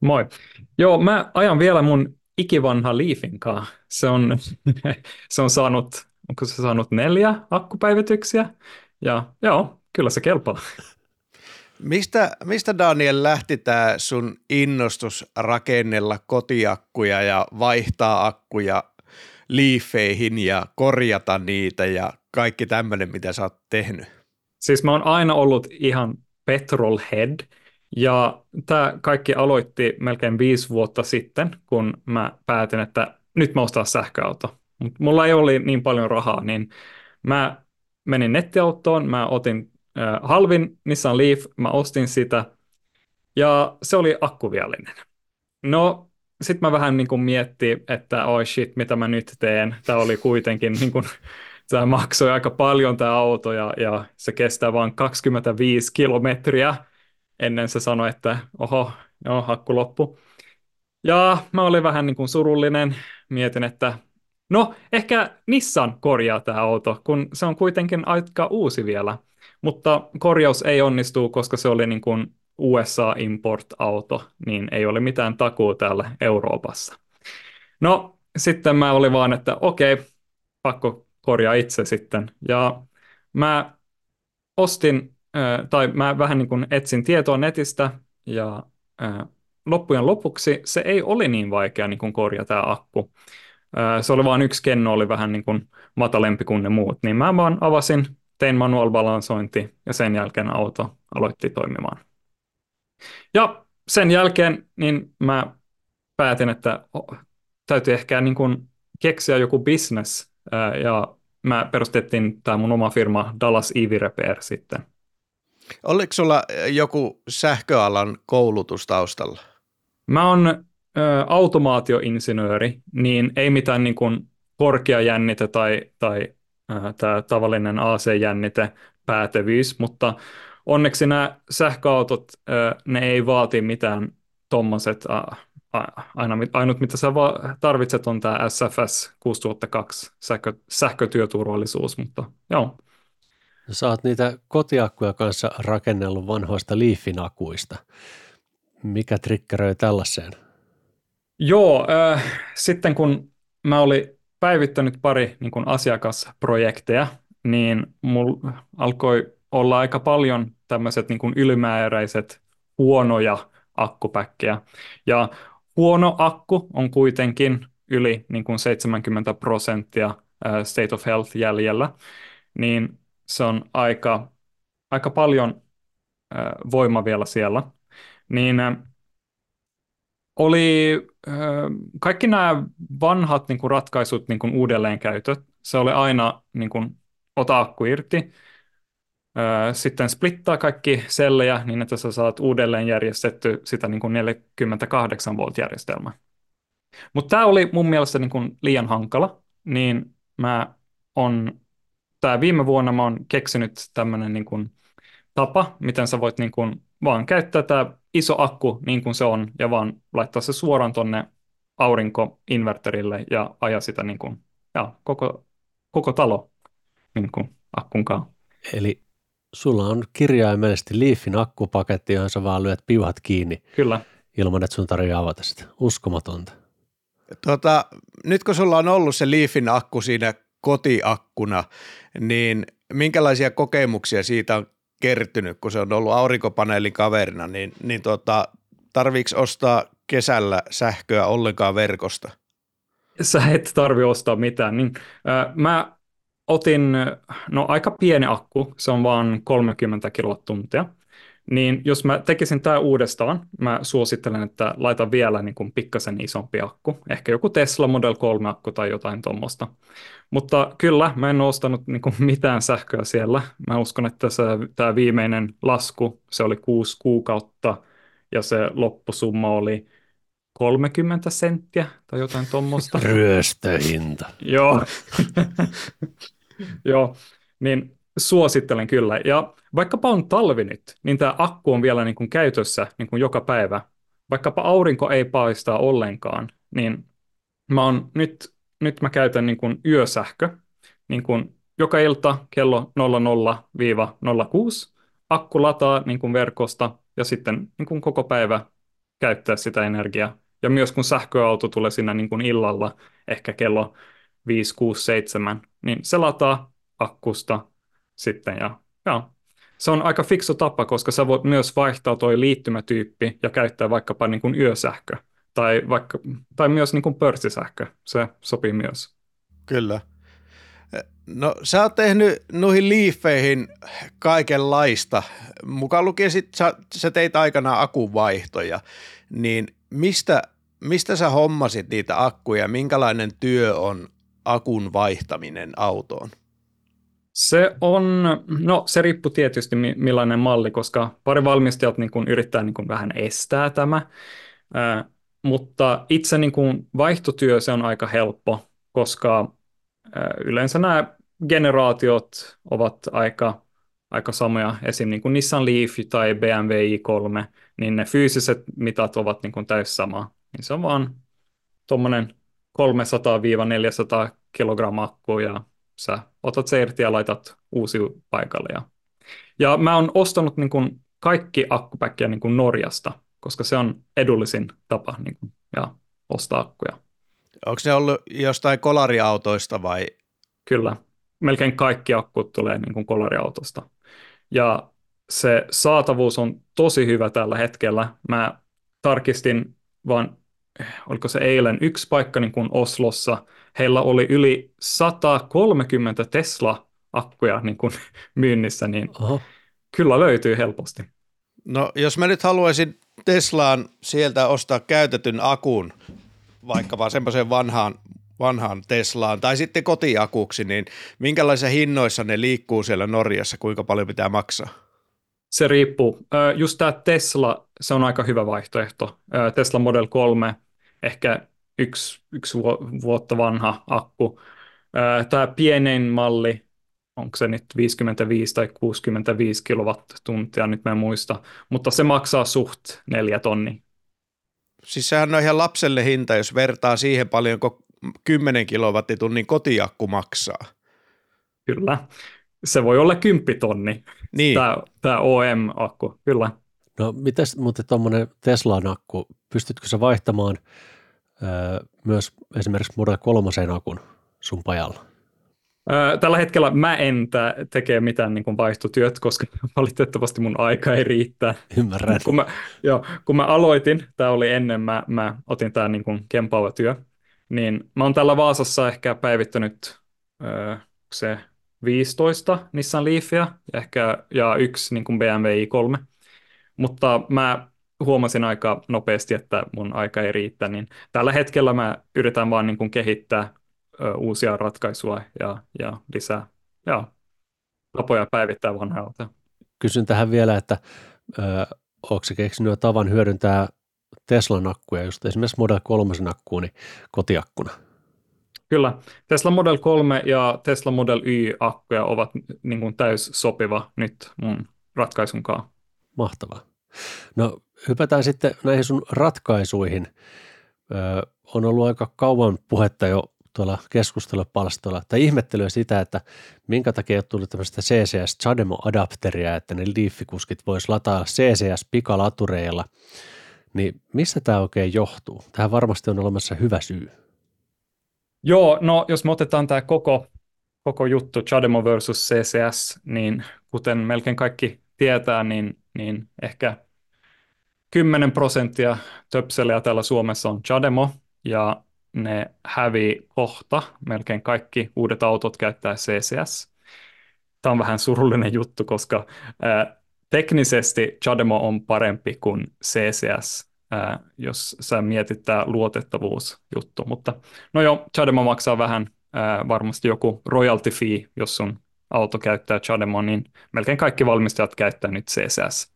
Moi. Joo, mä ajan vielä mun ikivanha Leafin. Se on, se on saanut, onko se saanut neljä akkupäivityksiä? Ja joo, kyllä se kelpaa. Mistä, mistä Daniel lähti tämä sun innostus rakennella kotiakkuja ja vaihtaa akkuja liifeihin ja korjata niitä ja kaikki tämmöinen, mitä sä oot tehnyt? Siis mä oon aina ollut ihan petrol head ja tämä kaikki aloitti melkein viisi vuotta sitten, kun mä päätin, että nyt mä ostan sähköauto. Mutta mulla ei ole niin paljon rahaa, niin mä menin nettiautoon, mä otin halvin Nissan Leaf, mä ostin sitä, ja se oli akkuviallinen. No, sitten mä vähän niin kuin että oi shit, mitä mä nyt teen. Tämä oli kuitenkin, niin kuin, tämä maksoi aika paljon tämä auto, ja, ja se kestää vain 25 kilometriä ennen se sanoi, että oho, joo, akku loppu. Ja mä olin vähän niin kuin surullinen, mietin, että no, ehkä Nissan korjaa tämä auto, kun se on kuitenkin aika uusi vielä. Mutta korjaus ei onnistu, koska se oli niin kuin USA import-auto, niin ei ole mitään takuu täällä Euroopassa. No, sitten mä olin vaan, että okei, pakko korjaa itse sitten. Ja mä ostin, tai mä vähän niin kuin etsin tietoa netistä ja loppujen lopuksi se ei ole niin vaikea niin kuin korjata tämä akku. Se oli vain yksi kenno, oli vähän niin kuin matalempi kuin ne muut, niin mä vaan avasin, tein manual balansointi ja sen jälkeen auto aloitti toimimaan. Ja sen jälkeen niin mä päätin, että täytyy ehkä niin kuin keksiä joku business ja mä perustettiin tämä mun oma firma Dallas EV Repair sitten. Oliko sulla joku sähköalan koulutus taustalla? Mä oon ö, automaatioinsinööri, niin ei mitään niin kuin korkea jännite tai, tai tämä tavallinen AC-jännite päätevyys, mutta onneksi nämä sähköautot, ö, ne ei vaati mitään tuommoiset, aina, ainut mitä sä tarvitset on tämä SFS 6002 sähkö, sähkötyöturvallisuus, mutta joo. Sä oot niitä kotiakkuja kanssa rakennellut vanhoista Leafin akuista. Mikä trikkeröi tällaiseen? Joo, äh, sitten kun mä olin päivittänyt pari niin kun asiakasprojekteja, niin mulla alkoi olla aika paljon tämmöiset niin ylimääräiset huonoja akkupäkkejä. Ja huono akku on kuitenkin yli niin kuin 70 prosenttia state of health jäljellä, niin se on aika, aika paljon voima vielä siellä. Niin oli kaikki nämä vanhat niin kuin ratkaisut, niin kuin uudelleenkäytöt, se oli aina niin kuin, ota akku irti, sitten splittaa kaikki sellejä niin, että sä saat uudelleen järjestetty sitä niin kuin 48 volt järjestelmää. Mutta tämä oli mun mielestä niin kuin liian hankala, niin mä on, tää viime vuonna mä oon keksinyt tämmöinen niin tapa, miten sä voit niin kuin vaan käyttää tämä iso akku niin kuin se on ja vaan laittaa se suoraan tonne aurinkoinverterille ja ajaa sitä niin kuin, ja, koko, koko talo niin kuin akkun kanssa. Eli sulla on kirjaimellisesti Leafin akkupaketti, johon sä vaan lyöt piuhat kiinni. Kyllä. Ilman, että sun tarvitsee avata sitä. Uskomatonta. Tota, nyt kun sulla on ollut se Leafin akku siinä kotiakkuna, niin minkälaisia kokemuksia siitä on kertynyt, kun se on ollut aurinkopaneelin kaverina, niin, niin tota, tarviiko ostaa kesällä sähköä ollenkaan verkosta? Sä et tarvi ostaa mitään. Niin, äh, mä otin no, aika pieni akku, se on vain 30 kilowattuntia, niin jos mä tekisin tämä uudestaan, mä suosittelen, että laita vielä niin kuin pikkasen isompi akku, ehkä joku Tesla Model 3 akku tai jotain tuommoista. Mutta kyllä, mä en ostanut niin kuin mitään sähköä siellä. Mä uskon, että se, tämä viimeinen lasku, se oli kuusi kuukautta ja se loppusumma oli 30 senttiä tai jotain tuommoista. Ryöstöhinta. Joo. Joo, niin suosittelen kyllä. Ja vaikkapa on talvi nyt, niin tämä akku on vielä niin kuin käytössä niin kuin joka päivä. Vaikkapa aurinko ei paista ollenkaan, niin mä oon nyt, nyt mä käytän niin kuin yösähkö, niin kuin joka ilta kello 00-06 akku lataa niin kuin verkosta ja sitten niin kuin koko päivä käyttää sitä energiaa. Ja myös kun sähköauto tulee siinä niin kuin illalla, ehkä kello 5, 6, 7, niin se lataa akkusta sitten ja, ja se on aika fiksu tapa, koska sä voit myös vaihtaa toi liittymätyyppi ja käyttää vaikkapa niin kuin yösähkö tai, vaikka, tai myös niin kuin pörssisähkö. Se sopii myös. Kyllä. No sä oot tehnyt noihin liifeihin kaikenlaista. Mukaan lukien sit sä, sä teit aikana akuvaihtoja, niin mistä, mistä sä hommasit niitä akkuja? Minkälainen työ on akun vaihtaminen autoon? Se on, no se riippuu tietysti millainen malli, koska pari valmistajat niin kuin yrittää niin kuin vähän estää tämä, mutta itse niin kuin vaihtotyö se on aika helppo, koska äh, yleensä nämä generaatiot ovat aika, aika samoja, esim. Niin kuin Nissan Leaf tai BMW i3, niin ne fyysiset mitat ovat niin kuin täys sama, niin se on vaan tuommoinen 300-400 kilogramma akku ja sä otat se irti ja laitat uusi paikalle. Ja, ja mä oon ostanut niin kuin kaikki akkupäkkiä niin kuin Norjasta, koska se on edullisin tapa niin kuin, ja ostaa akkuja. Onko se ollut jostain kolariautoista vai? Kyllä, melkein kaikki akkut tulee niin kuin kolariautosta. Ja se saatavuus on tosi hyvä tällä hetkellä. Mä tarkistin vaan, oliko se eilen, yksi paikka niin kuin Oslossa, heillä oli yli 130 Tesla-akkuja niin kuin myynnissä, niin Oho. kyllä löytyy helposti. No jos mä nyt haluaisin Teslaan sieltä ostaa käytetyn akun, vaikkapa semmoisen vanhaan, vanhaan Teslaan tai sitten kotiakuksi, niin minkälaisissa hinnoissa ne liikkuu siellä Norjassa, kuinka paljon pitää maksaa? Se riippuu. Just tämä Tesla, se on aika hyvä vaihtoehto. Tesla Model 3, ehkä yksi, yksi vu- vuotta vanha akku. Tämä pienein malli, onko se nyt 55 tai 65 kilowattuntia, nyt mä en muista, mutta se maksaa suht neljä tonni. Siis sehän on ihan lapselle hinta, jos vertaa siihen paljonko 10 kilowattitunnin kotiakku maksaa. Kyllä. Se voi olla kymppitonni, Niin, tämä, tämä OM-akku, kyllä. No mitäs, mutta tuommoinen Teslan akku, pystytkö sä vaihtamaan öö, myös esimerkiksi Model 3 akun sun pajalla? Tällä hetkellä mä en tekee mitään niin kuin vaihtotyöt, koska valitettavasti mun aika ei riittää. Ymmärrän. kun, mä, joo, kun mä aloitin, tämä oli ennen, mä, mä otin tämän niin kuin Kempower-työ, niin mä oon täällä Vaasassa ehkä päivittänyt ö, se 15 Nissan Leafia ehkä, ja yksi niin kuin BMW i3, mutta mä huomasin aika nopeasti, että mun aika ei riitä, niin tällä hetkellä mä yritän vaan niin kuin kehittää uusia ratkaisuja ja, ja lisää ja, tapoja päivittää vanhaa autoa. Kysyn tähän vielä, että öö, onko se keksinyt tavan hyödyntää Teslan akkuja, just esimerkiksi Model 3 akkuun, niin kotiakkuna? Kyllä, Tesla Model 3 ja Tesla Model Y-akkuja ovat niin kuin täys sopiva nyt mun ratkaisun kanssa. Mahtavaa. No hypätään sitten näihin sun ratkaisuihin. Öö, on ollut aika kauan puhetta jo tuolla keskustelupalstoilla, tai ihmettelyä sitä, että minkä takia ei ole tullut tämmöistä CCS Chademo-adapteria, että ne Leaf-kuskit vois lataa CCS-pikalatureilla. Niin mistä tämä oikein johtuu? Tähän varmasti on olemassa hyvä syy. Joo, no jos me otetaan tämä koko, koko juttu Chademo versus CCS, niin kuten melkein kaikki tietää, niin, niin ehkä 10 prosenttia töpseliä täällä Suomessa on Chademo, ja ne hävii kohta. Melkein kaikki uudet autot käyttää CCS. Tämä on vähän surullinen juttu, koska ää, teknisesti Chademo on parempi kuin CCS, ää, jos sä mietit tämä luotettavuusjuttu. Mutta no joo, Chademo maksaa vähän, ää, varmasti joku royalty fee, jos sun auto käyttää Chademo, niin melkein kaikki valmistajat käyttää nyt CCS.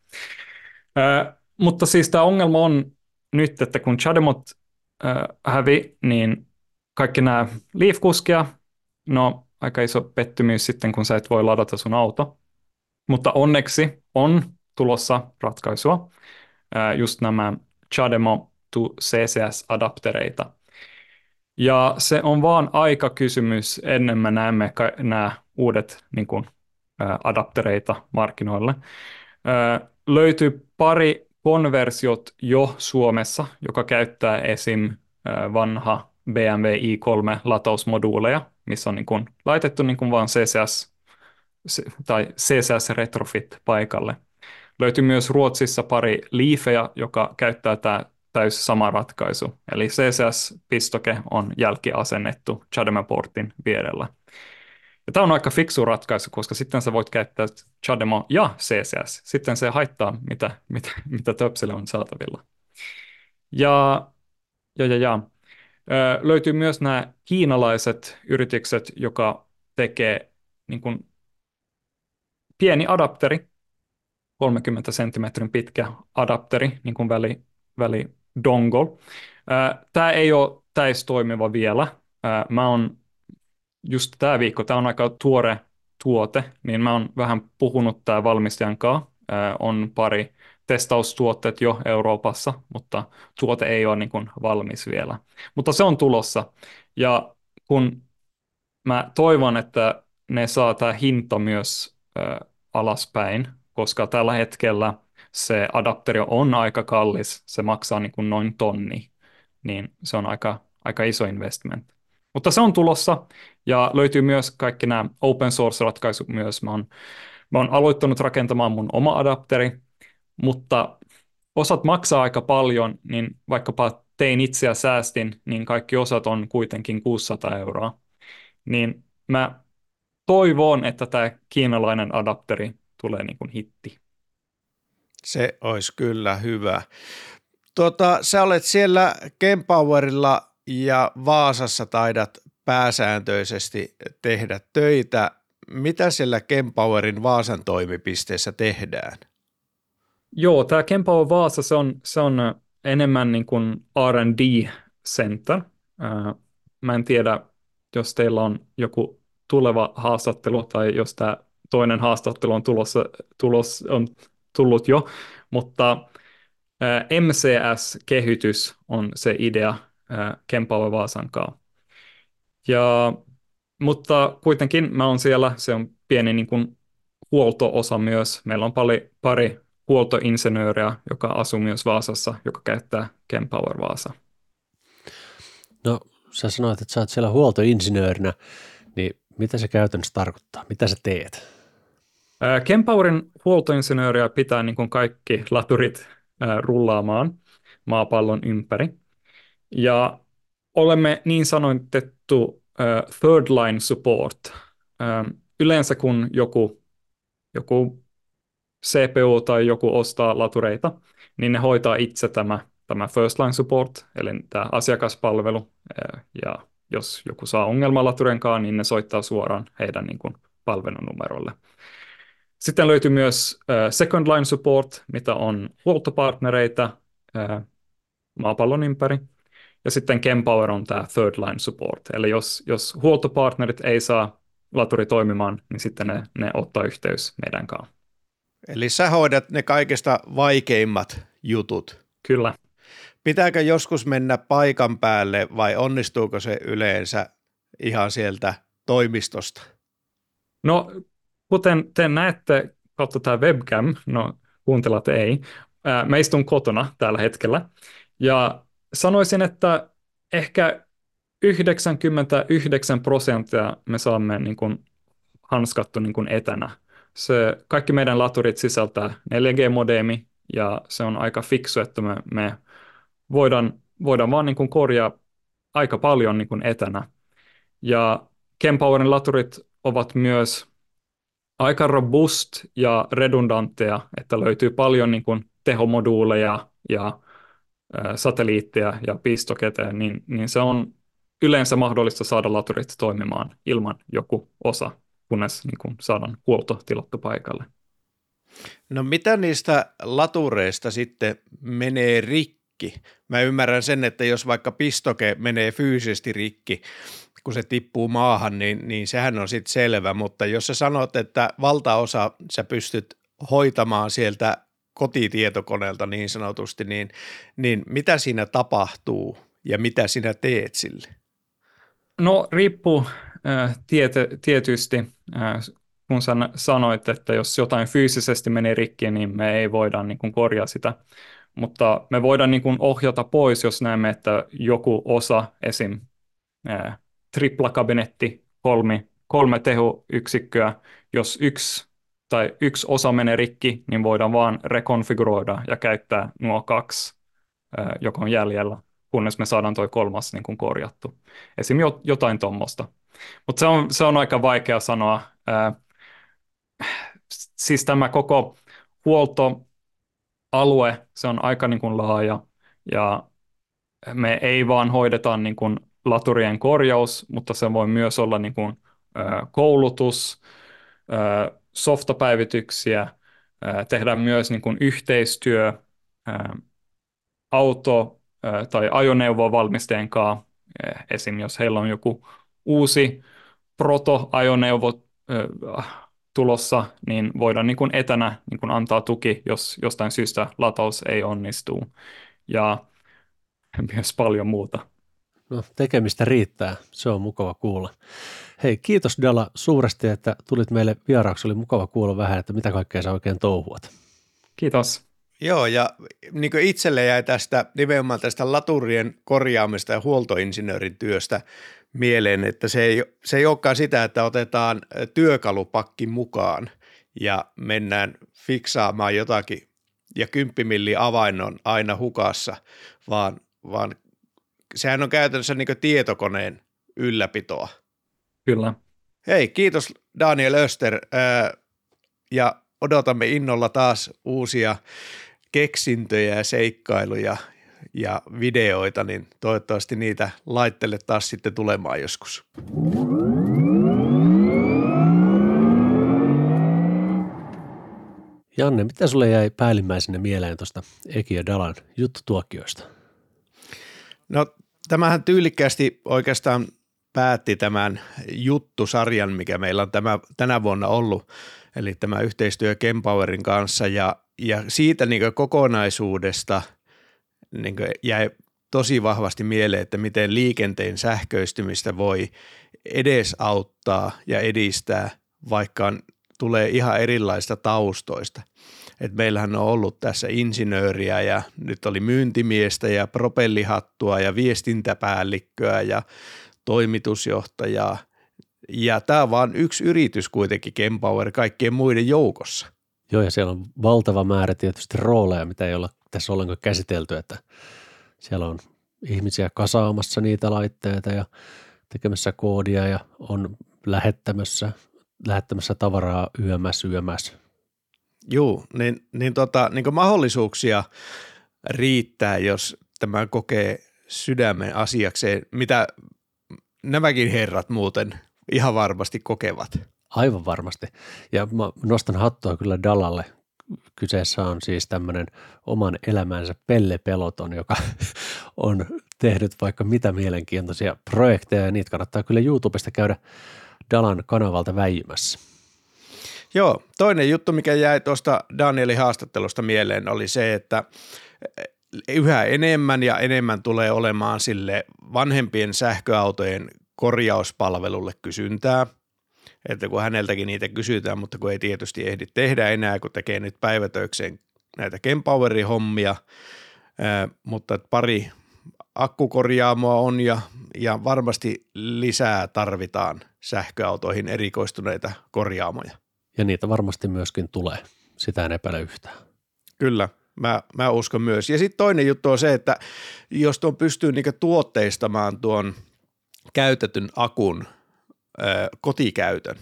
Ää, mutta siis tämä ongelma on nyt, että kun Chademot hävi, niin kaikki nämä Leaf-kuskia, no aika iso pettymys sitten, kun sä et voi ladata sun auto. Mutta onneksi on tulossa ratkaisua, just nämä Chademo to CCS-adaptereita. Ja se on vaan aika kysymys ennen me näemme ka- nämä uudet niin kuin, adaptereita markkinoille. Ää, löytyy pari konversiot jo Suomessa, joka käyttää esim. vanha BMW i3-latausmoduuleja, missä on niin kuin laitettu niin kuin vaan CCS tai CCS retrofit paikalle. Löytyy myös Ruotsissa pari Leafeja, joka käyttää tämä täys sama ratkaisu. Eli CCS-pistoke on jälkiasennettu Chademo-portin vierellä. Ja tämä on aika fiksu ratkaisu, koska sitten sä voit käyttää Chademo ja CCS. Sitten se haittaa, mitä, mitä, mitä töpsille on saatavilla. Ja, ja, ja, ja. Ö, löytyy myös nämä kiinalaiset yritykset, joka tekee niin kuin pieni adapteri, 30 senttimetrin pitkä adapteri, niin kuin väli, väli dongle. Tämä ei ole täys toimiva vielä. Mä oon just tämä viikko, tämä on aika tuore tuote, niin mä oon vähän puhunut tämä valmistajan kanssa. On pari testaustuotteet jo Euroopassa, mutta tuote ei ole niin kuin valmis vielä. Mutta se on tulossa. Ja kun mä toivon, että ne saa tämä hinta myös alaspäin, koska tällä hetkellä se adapteri on aika kallis, se maksaa niin kuin noin tonni, niin se on aika, aika iso investment. Mutta se on tulossa ja löytyy myös kaikki nämä open source-ratkaisut myös. Mä oon, mä oon aloittanut rakentamaan mun oma adapteri, mutta osat maksaa aika paljon, niin vaikkapa tein itse ja säästin, niin kaikki osat on kuitenkin 600 euroa. Niin mä toivon, että tämä kiinalainen adapteri tulee niin kuin hitti. Se olisi kyllä hyvä. Tuota, sä olet siellä Kempowerilla ja Vaasassa taidat pääsääntöisesti tehdä töitä. Mitä siellä Kempowerin Vaasan toimipisteessä tehdään? Joo, tämä Kempower Vaasa, se on, se on enemmän niin kuin R&D center. Mä en tiedä, jos teillä on joku tuleva haastattelu tai jos tämä toinen haastattelu on, tulossa, tulos, on tullut jo, mutta MCS-kehitys on se idea Kempower Vaasan kanssa. Ja, mutta kuitenkin mä oon siellä, se on pieni niin kuin huolto-osa myös. Meillä on pari, pari huoltoinsinööriä, joka asuu myös Vaasassa, joka käyttää Kempower Vaasa. No, sä sanoit, että sä oot siellä huoltoinsinöörinä, niin mitä se käytännössä tarkoittaa? Mitä sä teet? Kempowerin huoltoinsinööriä pitää niin kuin kaikki laturit rullaamaan maapallon ympäri. Ja olemme niin sanotettu third line support. Yleensä kun joku, joku CPU tai joku ostaa latureita, niin ne hoitaa itse tämä, tämä first line support, eli tämä asiakaspalvelu. Ja jos joku saa ongelma laturenkaan, niin ne soittaa suoraan heidän niin kuin, palvelunumerolle. Sitten löytyy myös second line support, mitä on huoltopartnereita maapallon ympäri. Ja sitten Kempower on tämä third line support. Eli jos, jos huoltopartnerit ei saa laturi toimimaan, niin sitten ne, ne ottaa yhteys meidän kanssa. Eli sä hoidat ne kaikista vaikeimmat jutut. Kyllä. Pitääkö joskus mennä paikan päälle vai onnistuuko se yleensä ihan sieltä toimistosta? No, kuten te näette kautta tämä webcam, no kuuntelat ei, mä istun kotona tällä hetkellä ja sanoisin, että ehkä 99 prosenttia me saamme niin kuin hanskattu niin kuin etänä. Se, kaikki meidän laturit sisältää 4G-modeemi ja se on aika fiksu, että me, me voidaan, voidaan vaan niin kuin korjaa aika paljon niin kuin etänä. Ja Kempowerin laturit ovat myös aika robust ja redundantteja, että löytyy paljon niin kuin tehomoduuleja ja satelliitteja ja pistoketeen, niin, niin se on yleensä mahdollista saada laturit toimimaan ilman joku osa, kunnes niin kuin saadaan huolto tilattu paikalle. No mitä niistä latureista sitten menee rikki? Mä ymmärrän sen, että jos vaikka pistoke menee fyysisesti rikki, kun se tippuu maahan, niin, niin sehän on sitten selvä, mutta jos sä sanot, että valtaosa sä pystyt hoitamaan sieltä kotitietokoneelta niin sanotusti, niin, niin mitä siinä tapahtuu ja mitä sinä teet sille? No riippuu äh, tiety, tietysti, äh, kun sä sanoit, että jos jotain fyysisesti menee rikki, niin me ei voida niin kuin korjaa sitä, mutta me voidaan niin kuin ohjata pois, jos näemme, että joku osa, esim. Äh, triplakabinetti, kolme, kolme tehoyksikköä, jos yksi tai yksi osa menee rikki, niin voidaan vaan rekonfiguroida ja käyttää nuo kaksi, joka on jäljellä, kunnes me saadaan tuo kolmas niin kuin korjattu. Esim. jotain tuommoista. Mutta se on, se on aika vaikea sanoa. Siis tämä koko huoltoalue, se on aika niin kuin laaja ja me ei vaan hoideta niin kuin laturien korjaus, mutta se voi myös olla niin kuin, koulutus, softapäivityksiä, tehdään myös niin kuin yhteistyö auto- tai ajoneuvovalmistajien kanssa, esim. jos heillä on joku uusi proto-ajoneuvo tulossa, niin voidaan niin kuin etänä niin kuin antaa tuki, jos jostain syystä lataus ei onnistu. Ja myös paljon muuta. No, tekemistä riittää. Se on mukava kuulla. Hei, kiitos Dalla suuresti, että tulit meille vieraaksi. Oli mukava kuulla vähän, että mitä kaikkea sä oikein touhuat. Kiitos. Joo, ja niin itselle jäi tästä nimenomaan tästä laturien korjaamista ja huoltoinsinöörin työstä mieleen, että se ei, se ei olekaan sitä, että otetaan työkalupakki mukaan ja mennään fiksaamaan jotakin ja 10 milli avain on aina hukassa, vaan, vaan sehän on käytännössä niin tietokoneen ylläpitoa. Kyllä. Hei, kiitos Daniel Öster ja odotamme innolla taas uusia keksintöjä ja seikkailuja ja videoita, niin toivottavasti niitä laittele taas sitten tulemaan joskus. Janne, mitä sulle jäi päällimmäisenä mieleen tuosta Eki ja Dalan juttutuokioista? No tämähän tyylikkäästi oikeastaan päätti tämän juttusarjan, mikä meillä on tämä, tänä vuonna ollut, eli tämä yhteistyö Kempowerin kanssa ja, ja siitä niin kokonaisuudesta niin jäi tosi vahvasti mieleen, että miten liikenteen sähköistymistä voi edesauttaa ja edistää, vaikka tulee ihan erilaista taustoista. Et meillähän on ollut tässä insinööriä ja nyt oli myyntimiestä ja propellihattua ja viestintäpäällikköä ja toimitusjohtajaa. Ja tämä on vain yksi yritys kuitenkin Kempower kaikkien muiden joukossa. Joo, ja siellä on valtava määrä tietysti rooleja, mitä ei olla tässä ollenkaan käsitelty, että siellä on ihmisiä kasaamassa niitä laitteita ja tekemässä koodia ja on lähettämässä, lähettämässä tavaraa yömässä yömässä. Joo, niin, niin, tota, niin mahdollisuuksia riittää, jos tämä kokee sydämen asiakseen, mitä nämäkin herrat muuten ihan varmasti kokevat. Aivan varmasti. Ja mä nostan hattua kyllä Dalalle. Kyseessä on siis tämmöinen oman elämänsä Pelle Peloton, joka on tehnyt vaikka mitä mielenkiintoisia projekteja, ja niitä kannattaa kyllä YouTubesta käydä Dalan kanavalta väijymässä. Joo, toinen juttu, mikä jäi tuosta Danielin haastattelusta mieleen, oli se, että yhä enemmän ja enemmän tulee olemaan sille vanhempien sähköautojen korjauspalvelulle kysyntää, että kun häneltäkin niitä kysytään, mutta kun ei tietysti ehdi tehdä enää, kun tekee nyt päivätöikseen näitä Kempowerin hommia, mutta pari akkukorjaamoa on ja, ja varmasti lisää tarvitaan sähköautoihin erikoistuneita korjaamoja. Ja niitä varmasti myöskin tulee, sitä en epäile yhtään. Kyllä, mä, mä uskon myös. Ja sitten toinen juttu on se, että jos tuon pystyy niinku tuotteistamaan tuon käytetyn akun ö, kotikäytön,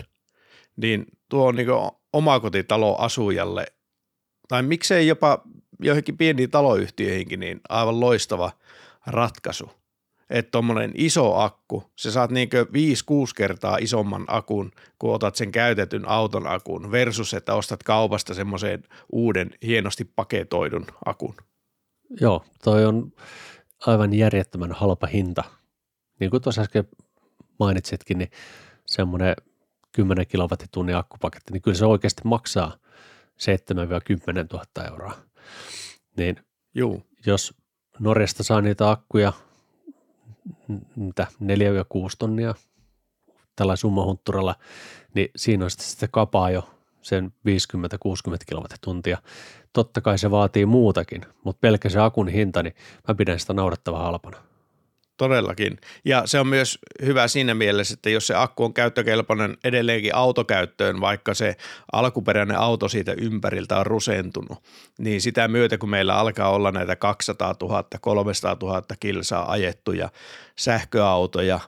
niin tuo on niinku omakotitalo asujalle, tai miksei jopa joihinkin pieniin taloyhtiöihinkin, niin aivan loistava ratkaisu että tuommoinen iso akku, se saat niinkö 5-6 kertaa isomman akun, kun otat sen käytetyn auton akun versus, että ostat kaupasta semmoisen uuden hienosti paketoidun akun. Joo, toi on aivan järjettömän halpa hinta. Niin kuin tuossa äsken mainitsitkin, niin semmoinen 10 kilowattitunnin akkupaketti, niin kyllä se oikeasti maksaa 7-10 000 euroa. Niin Juu. jos Norjasta saa niitä akkuja mitä 4-6 tonnia tällä summahuntturalla, niin siinä on sitten kapaa jo sen 50-60 kilowattituntia. Totta kai se vaatii muutakin, mutta pelkkä se akun hinta, niin mä pidän sitä naurettavan halpana. Todellakin. Ja se on myös hyvä siinä mielessä, että jos se akku on käyttökelpoinen edelleenkin autokäyttöön, vaikka se alkuperäinen auto siitä ympäriltä on rusentunut, niin sitä myötä kun meillä alkaa olla näitä 200 000, 300 000 kilsaa ajettuja sähköautoja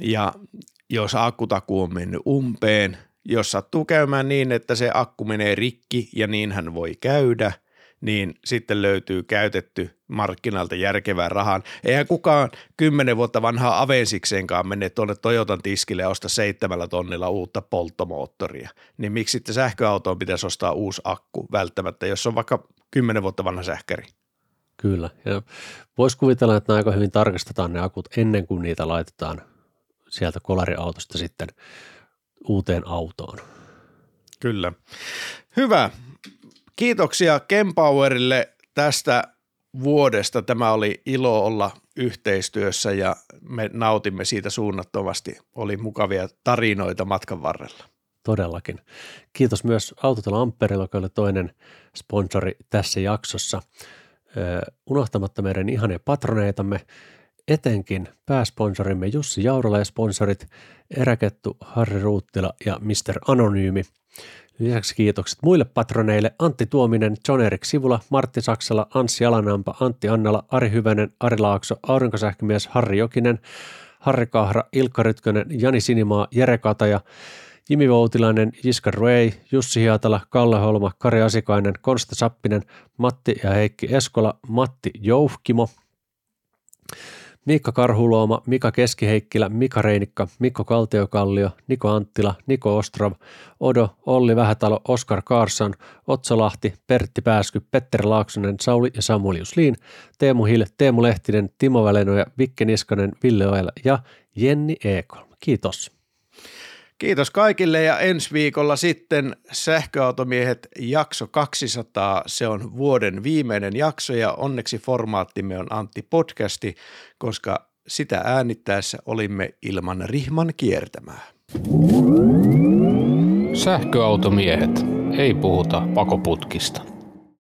ja jos akkutaku on mennyt umpeen, jos sattuu käymään niin, että se akku menee rikki ja niin hän voi käydä – niin sitten löytyy käytetty markkinalta järkevän rahan. Eihän kukaan kymmenen vuotta vanhaa Avensikseenkaan mene tuonne Toyotan tiskille ja osta seitsemällä tonnilla uutta polttomoottoria. Niin miksi sitten sähköautoon pitäisi ostaa uusi akku välttämättä, jos on vaikka kymmenen vuotta vanha sähkäri? Kyllä. Ja voisi kuvitella, että aika hyvin tarkastetaan ne akut ennen kuin niitä laitetaan sieltä kolariautosta sitten uuteen autoon. Kyllä. Hyvä. Kiitoksia Kempowerille tästä vuodesta. Tämä oli ilo olla yhteistyössä ja me nautimme siitä suunnattomasti. Oli mukavia tarinoita matkan varrella. Todellakin. Kiitos myös Autotalo Amperilla, joka oli toinen sponsori tässä jaksossa. unohtamatta meidän ihania patroneitamme, etenkin pääsponsorimme Jussi Jaurala ja sponsorit Eräkettu, Harri Ruuttila ja Mr. Anonyymi. Lisäksi kiitokset muille patroneille. Antti Tuominen, John Erik Sivula, Martti Saksala, Anssi Alanampa, Antti Annala, Ari Hyvänen, Ari Laakso, Aurinkosähkömies, Harri Jokinen, Harri Kahra, Ilkka Rytkönen, Jani Sinimaa, Jere Kataja, Jimi Voutilainen, Jiska Ruei, Jussi Hiatala, Kalle Holma, Kari Asikainen, Konsta Sappinen, Matti ja Heikki Eskola, Matti Jouhkimo, Miikka Karhulooma, Mika Keskiheikkilä, Mika Reinikka, Mikko Kaltiokallio, Niko Anttila, Niko Ostrov, Odo, Olli Vähätalo, Oskar Kaarsan, Otso Lahti, Pertti Pääsky, Petteri Laaksonen, Sauli ja Samuel Jusliin, Teemu Hille, Teemu Lehtinen, Timo Välenoja, Vikke Niskanen, Ville Oela ja Jenni Ekholm. Kiitos. Kiitos kaikille ja ensi viikolla sitten Sähköautomiehet jakso 200. Se on vuoden viimeinen jakso ja onneksi formaattimme on Antti Podcasti, koska sitä äänittäessä olimme ilman rihman kiertämää. Sähköautomiehet. Ei puhuta pakoputkista.